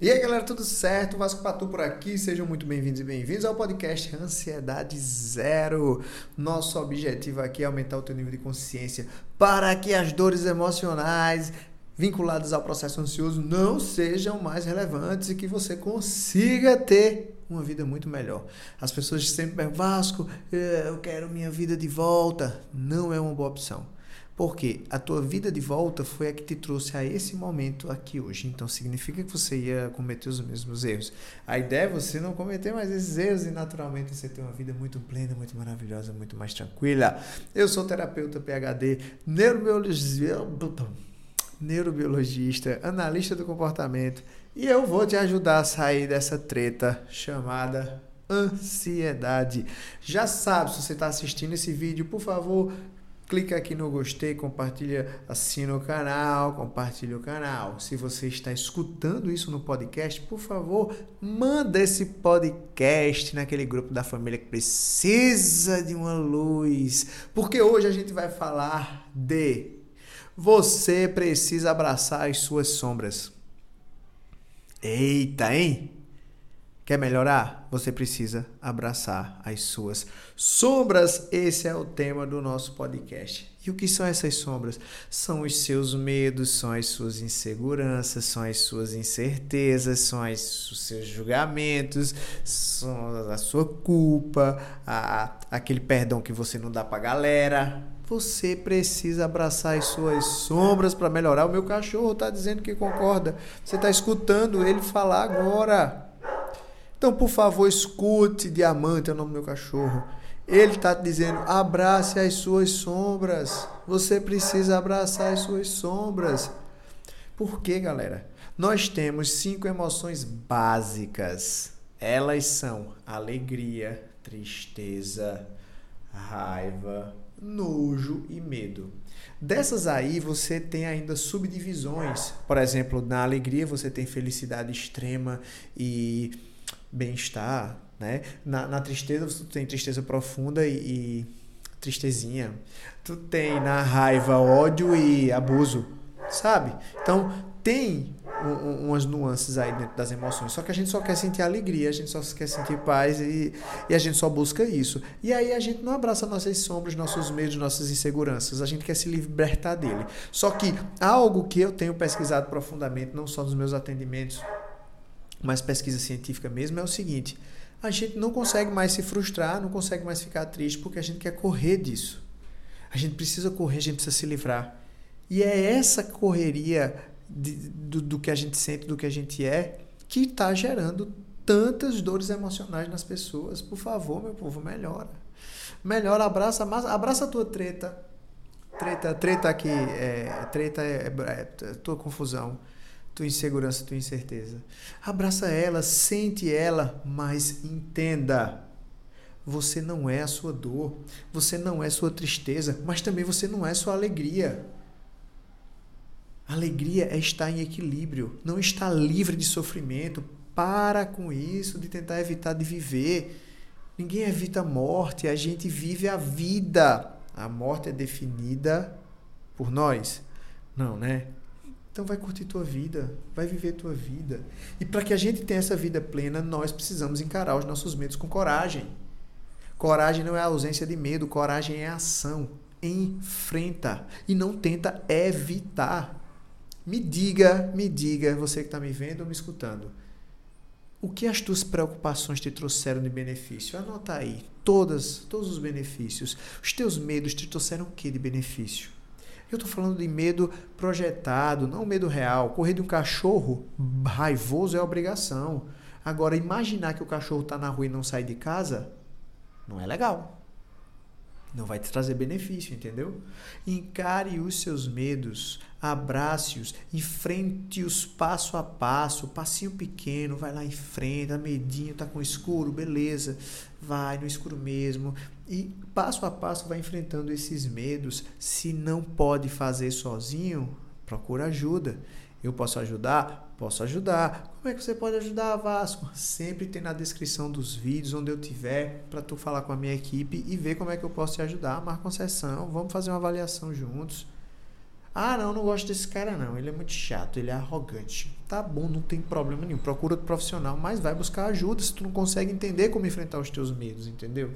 E aí galera, tudo certo? Vasco Patu por aqui, sejam muito bem-vindos e bem-vindos ao podcast Ansiedade Zero. Nosso objetivo aqui é aumentar o teu nível de consciência para que as dores emocionais vinculadas ao processo ansioso não sejam mais relevantes e que você consiga ter uma vida muito melhor. As pessoas sempre perguntam, Vasco, eh, eu quero minha vida de volta. Não é uma boa opção. Porque a tua vida de volta foi a que te trouxe a esse momento aqui hoje. Então significa que você ia cometer os mesmos erros. A ideia é você não cometer mais esses erros e naturalmente você ter uma vida muito plena, muito maravilhosa, muito mais tranquila. Eu sou terapeuta PhD, neurobiologista, neurobiologista, analista do comportamento e eu vou te ajudar a sair dessa treta chamada ansiedade. Já sabe, se você está assistindo esse vídeo, por favor, clica aqui no gostei, compartilha, assina o canal, compartilha o canal. Se você está escutando isso no podcast, por favor, manda esse podcast naquele grupo da família que precisa de uma luz, porque hoje a gente vai falar de você precisa abraçar as suas sombras. Eita, hein? Quer melhorar? Você precisa abraçar as suas sombras. Esse é o tema do nosso podcast. E o que são essas sombras? São os seus medos, são as suas inseguranças, são as suas incertezas, são as, os seus julgamentos, são a sua culpa, a, aquele perdão que você não dá pra galera. Você precisa abraçar as suas sombras para melhorar. O meu cachorro está dizendo que concorda. Você está escutando ele falar agora. Então, por favor, escute Diamante, é o nome do meu cachorro. Ele está dizendo: abrace as suas sombras. Você precisa abraçar as suas sombras. Por quê, galera? Nós temos cinco emoções básicas. Elas são alegria, tristeza, raiva, nojo e medo. Dessas aí você tem ainda subdivisões. Por exemplo, na alegria você tem felicidade extrema e bem-estar, né? Na, na, tristeza você tem tristeza profunda e, e tristezinha. Tu tem na raiva ódio e abuso, sabe? Então tem um, umas nuances aí dentro das emoções. Só que a gente só quer sentir alegria, a gente só quer sentir paz e, e a gente só busca isso. E aí a gente não abraça nossas sombras, nossos medos, nossas inseguranças. A gente quer se libertar dele. Só que algo que eu tenho pesquisado profundamente, não só nos meus atendimentos, mas pesquisa científica mesmo, é o seguinte: a gente não consegue mais se frustrar, não consegue mais ficar triste porque a gente quer correr disso. A gente precisa correr, a gente precisa se livrar. E é essa correria de, do, do que a gente sente, do que a gente é, que está gerando tantas dores emocionais nas pessoas. Por favor, meu povo, melhora. Melhora, abraça, abraça a tua treta. Treta, treta aqui, é, treta é, é, é tua confusão tua insegurança, tua incerteza. Abraça ela, sente ela, mas entenda. Você não é a sua dor, você não é sua tristeza, mas também você não é sua alegria. Alegria é estar em equilíbrio, não estar livre de sofrimento. Para com isso de tentar evitar de viver. Ninguém evita a morte, a gente vive a vida. A morte é definida por nós. Não, né? Então vai curtir tua vida, vai viver tua vida. E para que a gente tenha essa vida plena, nós precisamos encarar os nossos medos com coragem. Coragem não é a ausência de medo, coragem é ação. Enfrenta e não tenta evitar. Me diga, me diga, você que está me vendo ou me escutando, o que as tuas preocupações te trouxeram de benefício? Anota aí, todas, todos os benefícios. Os teus medos te trouxeram o que de benefício? Eu estou falando de medo projetado, não medo real. Correr de um cachorro raivoso é obrigação. Agora, imaginar que o cachorro está na rua e não sai de casa, não é legal. Não vai te trazer benefício, entendeu? Encare os seus medos, abrace-os, enfrente-os passo a passo, passinho pequeno, vai lá em frente, medinho, tá com escuro, beleza, vai no escuro mesmo. E passo a passo vai enfrentando esses medos. Se não pode fazer sozinho, procura ajuda. Eu posso ajudar? Posso ajudar. Como é que você pode ajudar, Vasco? Sempre tem na descrição dos vídeos, onde eu tiver, para tu falar com a minha equipe e ver como é que eu posso te ajudar. Marca uma sessão, vamos fazer uma avaliação juntos. Ah, não, não gosto desse cara não, ele é muito chato, ele é arrogante. Tá bom, não tem problema nenhum, procura outro profissional, mas vai buscar ajuda se tu não consegue entender como enfrentar os teus medos, entendeu?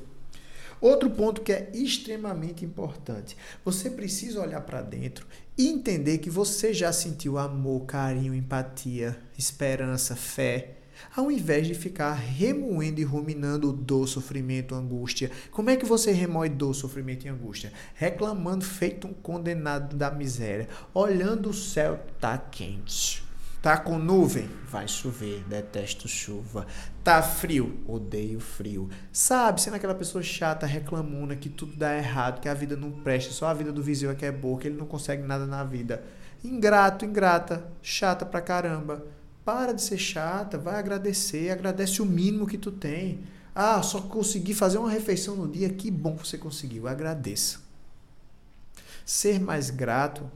Outro ponto que é extremamente importante. Você precisa olhar para dentro e entender que você já sentiu amor, carinho, empatia, esperança, fé, ao invés de ficar remoendo e ruminando dor, sofrimento, angústia. Como é que você remoe dor, sofrimento e angústia? Reclamando feito um condenado da miséria, olhando o céu tá quente. Tá com nuvem? Vai chover, detesto chuva. Tá frio? Odeio frio. Sabe, sendo aquela pessoa chata, reclamona, que tudo dá errado, que a vida não presta, só a vida do vizinho é que é boa, que ele não consegue nada na vida. Ingrato, ingrata, chata pra caramba. Para de ser chata, vai agradecer, agradece o mínimo que tu tem. Ah, só consegui fazer uma refeição no dia, que bom que você conseguiu, agradeça. Ser mais grato,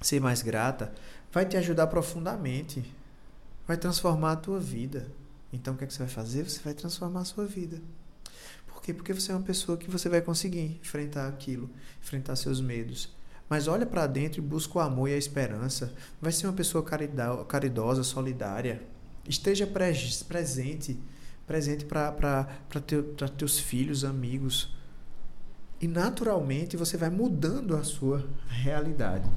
ser mais grata vai te ajudar profundamente. Vai transformar a tua vida. Então o que, é que você vai fazer? Você vai transformar a sua vida. Por quê? Porque você é uma pessoa que você vai conseguir enfrentar aquilo, enfrentar seus medos. Mas olha para dentro e busca o amor e a esperança. Vai ser uma pessoa caridosa, solidária. Esteja presente, presente para teu, teus filhos, amigos. E naturalmente você vai mudando a sua realidade.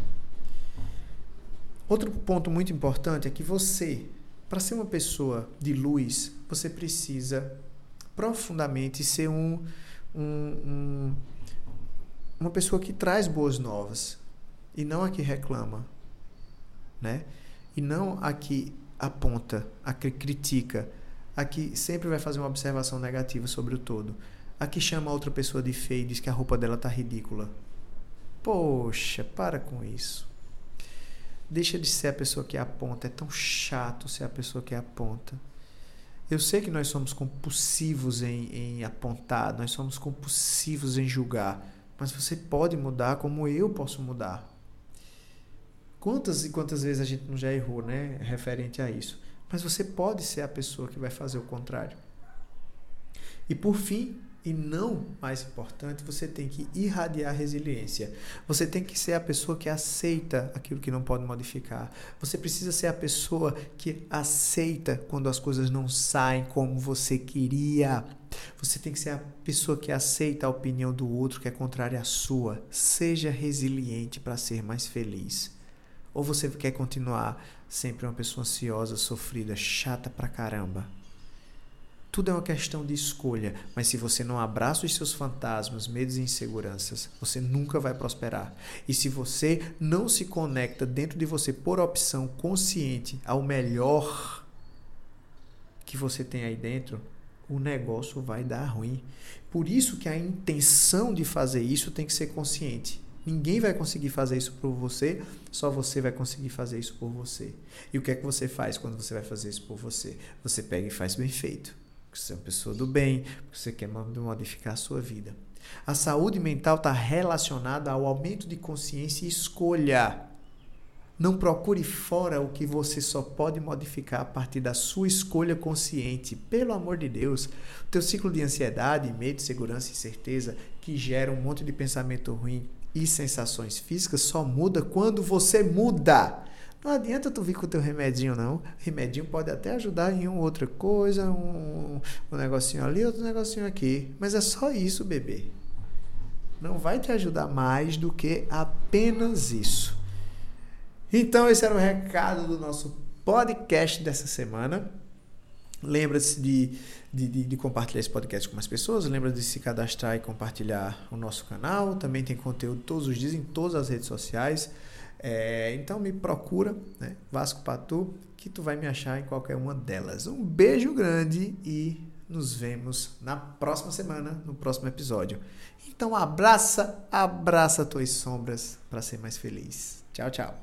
Outro ponto muito importante é que você, para ser uma pessoa de luz, você precisa profundamente ser um, um, um, uma pessoa que traz boas novas e não a que reclama, né? E não a que aponta, a que critica, a que sempre vai fazer uma observação negativa sobre o todo, a que chama outra pessoa de feia e diz que a roupa dela tá ridícula. Poxa, para com isso. Deixa de ser a pessoa que aponta. É tão chato ser a pessoa que aponta. Eu sei que nós somos compulsivos em, em apontar, nós somos compulsivos em julgar, mas você pode mudar como eu posso mudar. Quantas e quantas vezes a gente não já errou, né? Referente a isso. Mas você pode ser a pessoa que vai fazer o contrário. E por fim, e não mais importante, você tem que irradiar resiliência. Você tem que ser a pessoa que aceita aquilo que não pode modificar. Você precisa ser a pessoa que aceita quando as coisas não saem como você queria. Você tem que ser a pessoa que aceita a opinião do outro que é contrária à sua. Seja resiliente para ser mais feliz. Ou você quer continuar sempre uma pessoa ansiosa, sofrida, chata pra caramba? Tudo é uma questão de escolha, mas se você não abraça os seus fantasmas, medos e inseguranças, você nunca vai prosperar. E se você não se conecta dentro de você por opção consciente ao melhor que você tem aí dentro, o negócio vai dar ruim. Por isso que a intenção de fazer isso tem que ser consciente. Ninguém vai conseguir fazer isso por você, só você vai conseguir fazer isso por você. E o que é que você faz quando você vai fazer isso por você? Você pega e faz bem feito porque você é uma pessoa do bem, porque você quer modificar a sua vida. A saúde mental está relacionada ao aumento de consciência e escolha. Não procure fora o que você só pode modificar a partir da sua escolha consciente. Pelo amor de Deus, o teu ciclo de ansiedade, medo, segurança e incerteza que gera um monte de pensamento ruim e sensações físicas só muda quando você muda. Não adianta tu vir com o teu remedinho, não. O remedinho pode até ajudar em uma outra coisa, um, um negocinho ali, outro negocinho aqui. Mas é só isso, bebê. Não vai te ajudar mais do que apenas isso. Então, esse era o recado do nosso podcast dessa semana. Lembra-se de, de, de, de, compartilhar esse podcast com mais pessoas. Lembra de se cadastrar e compartilhar o nosso canal. Também tem conteúdo todos os dias em todas as redes sociais. É, então me procura, né? Vasco Patu, que tu vai me achar em qualquer uma delas. Um beijo grande e nos vemos na próxima semana, no próximo episódio. Então abraça, abraça tuas sombras para ser mais feliz. Tchau, tchau.